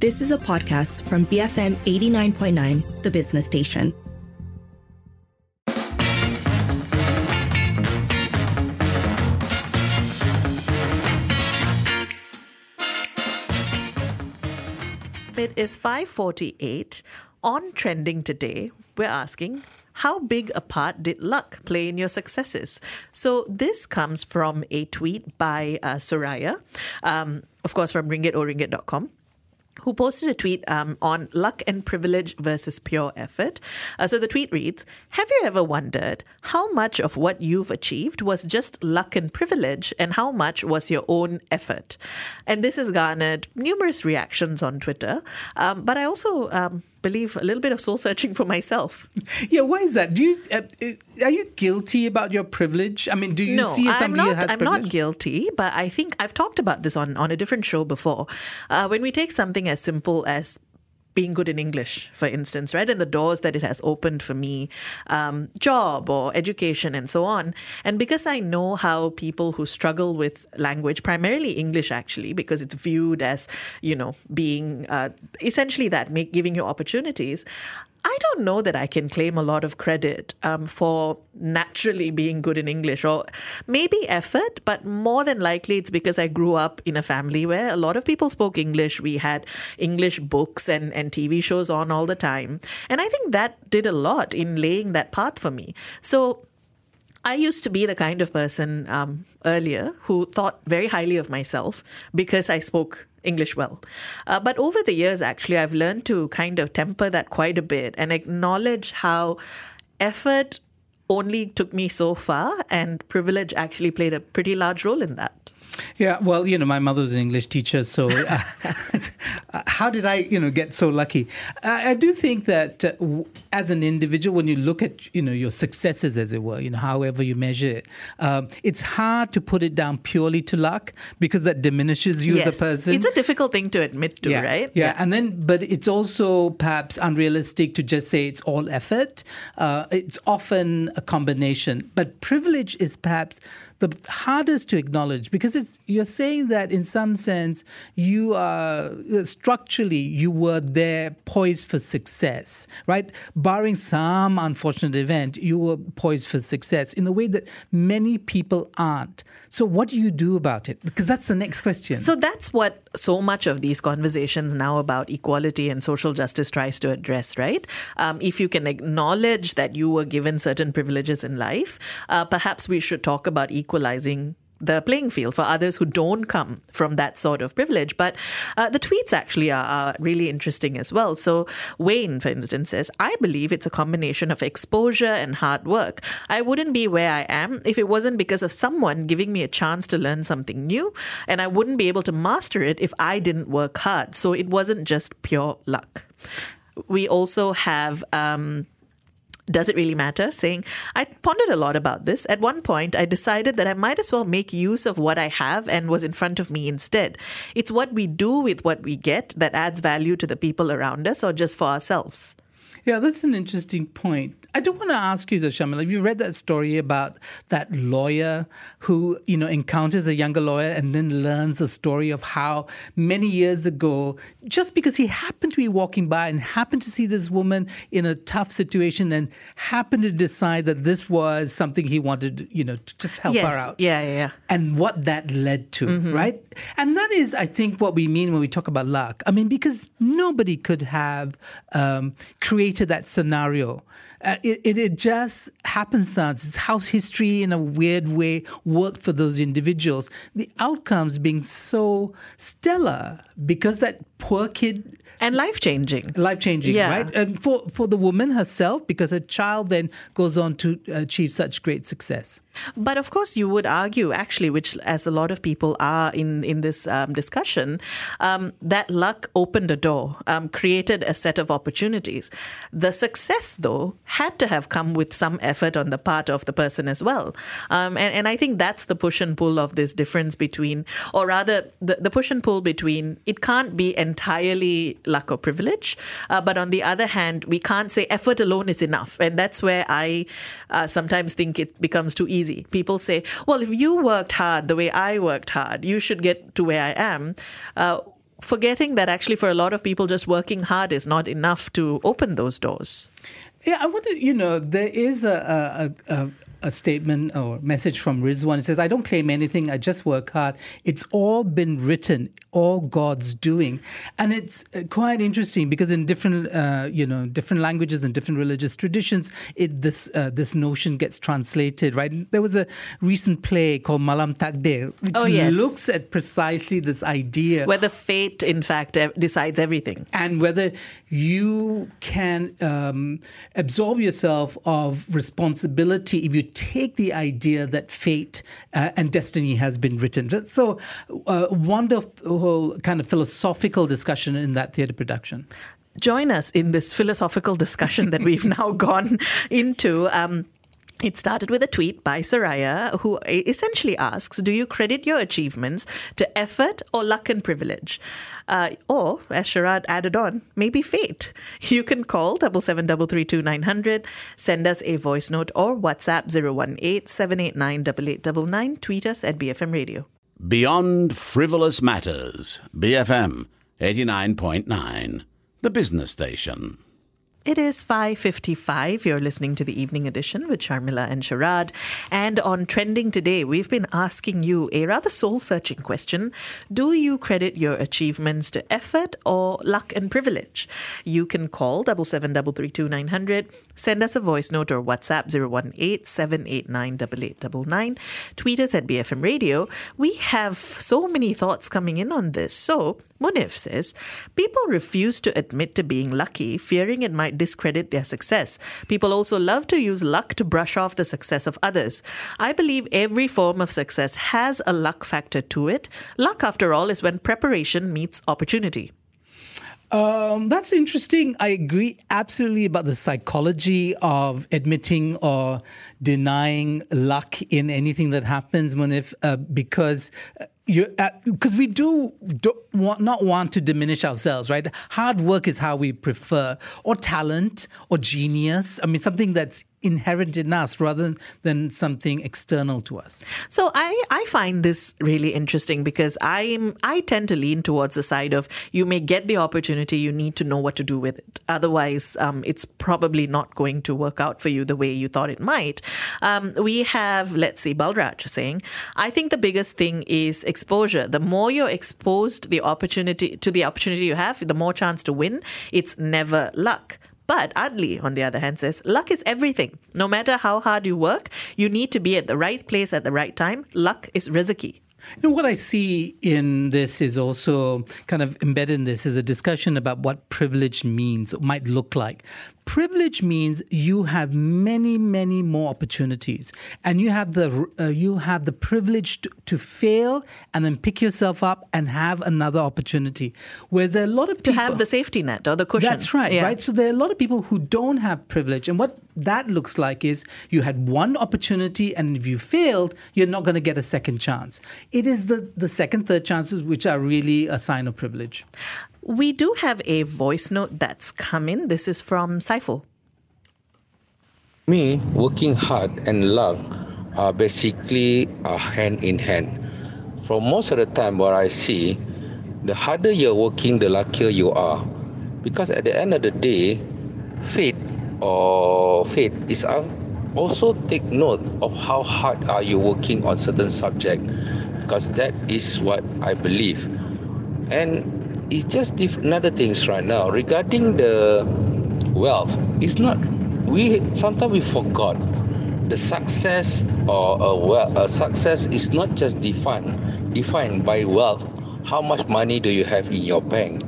This is a podcast from BFM 89.9, the business station. It is 548 on trending today. We're asking how big a part did luck play in your successes? So this comes from a tweet by uh, Soraya, um, of course from ringgitohringgit.com who posted a tweet um, on luck and privilege versus pure effort. Uh, so the tweet reads Have you ever wondered how much of what you've achieved was just luck and privilege, and how much was your own effort? And this has garnered numerous reactions on Twitter. Um, but I also um, believe a little bit of soul searching for myself. Yeah, why is that? Do you uh, uh, are you guilty about your privilege? I mean, do you no, see I'm somebody not, who has I'm privilege? not guilty, but I think I've talked about this on, on a different show before. Uh, when we take something as simple as being good in English, for instance, right? And the doors that it has opened for me, um, job or education and so on. And because I know how people who struggle with language, primarily English actually, because it's viewed as, you know, being uh, essentially that, make, giving you opportunities, I don't know that I can claim a lot of credit um, for naturally being good in English, or maybe effort, but more than likely it's because I grew up in a family where a lot of people spoke English. We had English books and, and TV shows on all the time. And I think that did a lot in laying that path for me. So I used to be the kind of person um, earlier who thought very highly of myself because I spoke English well. Uh, but over the years, actually, I've learned to kind of temper that quite a bit and acknowledge how effort only took me so far and privilege actually played a pretty large role in that. Yeah, well, you know, my mother was an English teacher, so uh, how did I, you know, get so lucky? I, I do think that uh, w- as an individual, when you look at, you know, your successes, as it were, you know, however you measure it, um, it's hard to put it down purely to luck because that diminishes you yes. as a person. It's a difficult thing to admit to, yeah. right? Yeah. and then, but it's also perhaps unrealistic to just say it's all effort. Uh, it's often a combination, but privilege is perhaps the hardest to acknowledge because it's you're saying that in some sense you are structurally you were there poised for success right? Barring some unfortunate event you were poised for success in a way that many people aren't. So what do you do about it? Because that's the next question. So that's what so much of these conversations now about equality and social justice tries to address, right? Um, if you can acknowledge that you were given certain privileges in life, uh, perhaps we should talk about equalizing the playing field for others who don't come from that sort of privilege. But uh, the tweets actually are, are really interesting as well. So, Wayne, for instance, says, I believe it's a combination of exposure and hard work. I wouldn't be where I am if it wasn't because of someone giving me a chance to learn something new, and I wouldn't be able to master it if I didn't work hard. So, it wasn't just pure luck. We also have. Um, does it really matter? Saying, I pondered a lot about this. At one point, I decided that I might as well make use of what I have and was in front of me instead. It's what we do with what we get that adds value to the people around us or just for ourselves. Yeah, that's an interesting point. I do want to ask you, though, Sharmila, have you read that story about that lawyer who, you know, encounters a younger lawyer and then learns the story of how many years ago, just because he happened to be walking by and happened to see this woman in a tough situation and happened to decide that this was something he wanted, you know, to just help Yes. her out. Yeah, yeah, yeah. And what that led to, Mm-hmm. right? And that is, I think, what we mean when we talk about luck. I mean, because nobody could have um, created that scenario. Uh, it, it, it just happenstance. It's how history, in a weird way, worked for those individuals. The outcomes being so stellar because that poor kid And life changing. life changing, Yeah. right? And for for the woman herself, because her child then goes on to achieve such great success. But of course, you would argue, actually, which as a lot of people are in in this um, discussion, um, that luck opened a door, um, created a set of opportunities. The success, though, had to have come with some effort on the part of the person as well. Um, and, and I think that's the push and pull of this difference between, or rather, the, the push and pull between it can't be entirely luck or privilege, uh, but on the other hand, we can't say effort alone is enough. And that's where I uh, sometimes think it becomes too easy. People say, well, if you worked hard the way I worked hard, you should get to where I am. Uh, forgetting that actually for a lot of people, just working hard is not enough to open those doors. Yeah, I wonder, you know, there is a, a, a, a statement or message from Rizwan. It says, I don't claim anything, I just work hard. It's all been written, all God's doing. And it's uh, quite interesting because in different, uh, you know, different languages and different religious traditions, it, this, uh, this notion gets translated, right? There was a recent play called Malam Takdir, which oh, yes. looks at precisely this idea. Whether fate, in fact, decides everything. And whether you can um, absolve yourself of responsibility if you take the idea that fate uh, and destiny has been written. So, uh, wonderful kind of philosophical discussion in that theatre production join us in this philosophical discussion that we've now gone into. Um, it started with a tweet by Soraya, who essentially asks Do you credit your achievements to effort or luck and privilege? Uh, or, as Sharad added on, maybe fate. You can call 77332900, send us a voice note or WhatsApp 018 789 tweet us at BFM Radio. Beyond Frivolous Matters, BFM 89.9, the business station. It is 5:55. You're listening to the evening edition with Sharmila and Sharad. And on trending today, we've been asking you a rather soul-searching question. Do you credit your achievements to effort or luck and privilege? You can call 77332900, send us a voice note or WhatsApp 018-789-8899, tweet us at BFM Radio. We have so many thoughts coming in on this. So, Munif says, people refuse to admit to being lucky, fearing it might discredit their success. People also love to use luck to brush off the success of others. I believe every form of success has a luck factor to it. Luck, after all, is when preparation meets opportunity. Um, that's interesting. I agree absolutely about the psychology of admitting or denying luck in anything that happens, Munif, uh, because uh, because uh, we do, do want, not want to diminish ourselves, right? Hard work is how we prefer, or talent, or genius. I mean, something that's inherent in us rather than than something external to us. So I, I find this really interesting because I'm I tend to lean towards the side of you may get the opportunity, you need to know what to do with it. Otherwise, um, it's probably not going to work out for you the way you thought it might. Um, we have, let's see, Balraj saying, I think the biggest thing is exposure. The more you're exposed the opportunity to the opportunity you have, the more chance to win. It's never luck. But Adli, on the other hand, says luck is everything. No matter how hard you work, you need to be at the right place at the right time. Luck is rezeki. You know, what I see in this is also kind of embedded in this is a discussion about what privilege means, might look like. Privilege means you have many, many more opportunities, and you have the uh, you have the privilege to, to, fail and then pick yourself up and have another opportunity. Whereas there are a lot of people, to have the safety net or the cushion. That's right, yeah. right. So there are a lot of people who don't have privilege, and what that looks like is you had one opportunity, and if you failed, you're not going to get a second chance. It is the the second, third chances which are really a sign of privilege. We do have a voice note that's coming. This is from Saiful. Me, working hard and luck are basically uh, hand in hand. For most of the time, what I see, the harder you're working, the luckier you are. Because at the end of the day, fate or fate is also take note of how hard are you working on certain subject because that is what I believe. And it's just diff- another things right now regarding the wealth. It's not we sometimes we forgot the success or a, well, a success is not just defined defined by wealth. How much money do you have in your bank?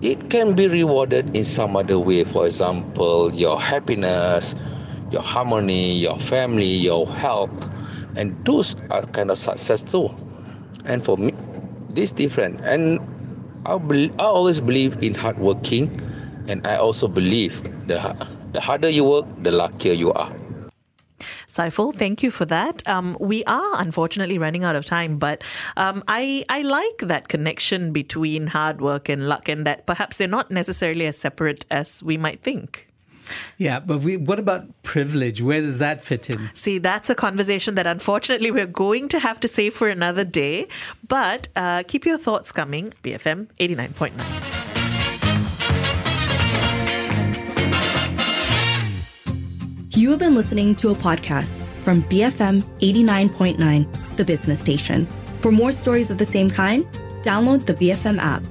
It can be rewarded in some other way. For example, your happiness, your harmony, your family, your health, and those are kind of success too. And for me, this different. And I, be, I always believe in hard working, and I also believe the the harder you work, the luckier you are. Saiful, thank you for that. Um, we are unfortunately running out of time, but um, I I like that connection between hard work and luck, and that perhaps they're not necessarily as separate as we might think. Yeah, but we, what about privilege? Where does that fit in? See, that's a conversation that unfortunately we're going to have to save for another day. But uh, keep your thoughts coming. BFM 89.9. You have been listening to a podcast from BFM 89.9, the business station. For more stories of the same kind, download the BFM app.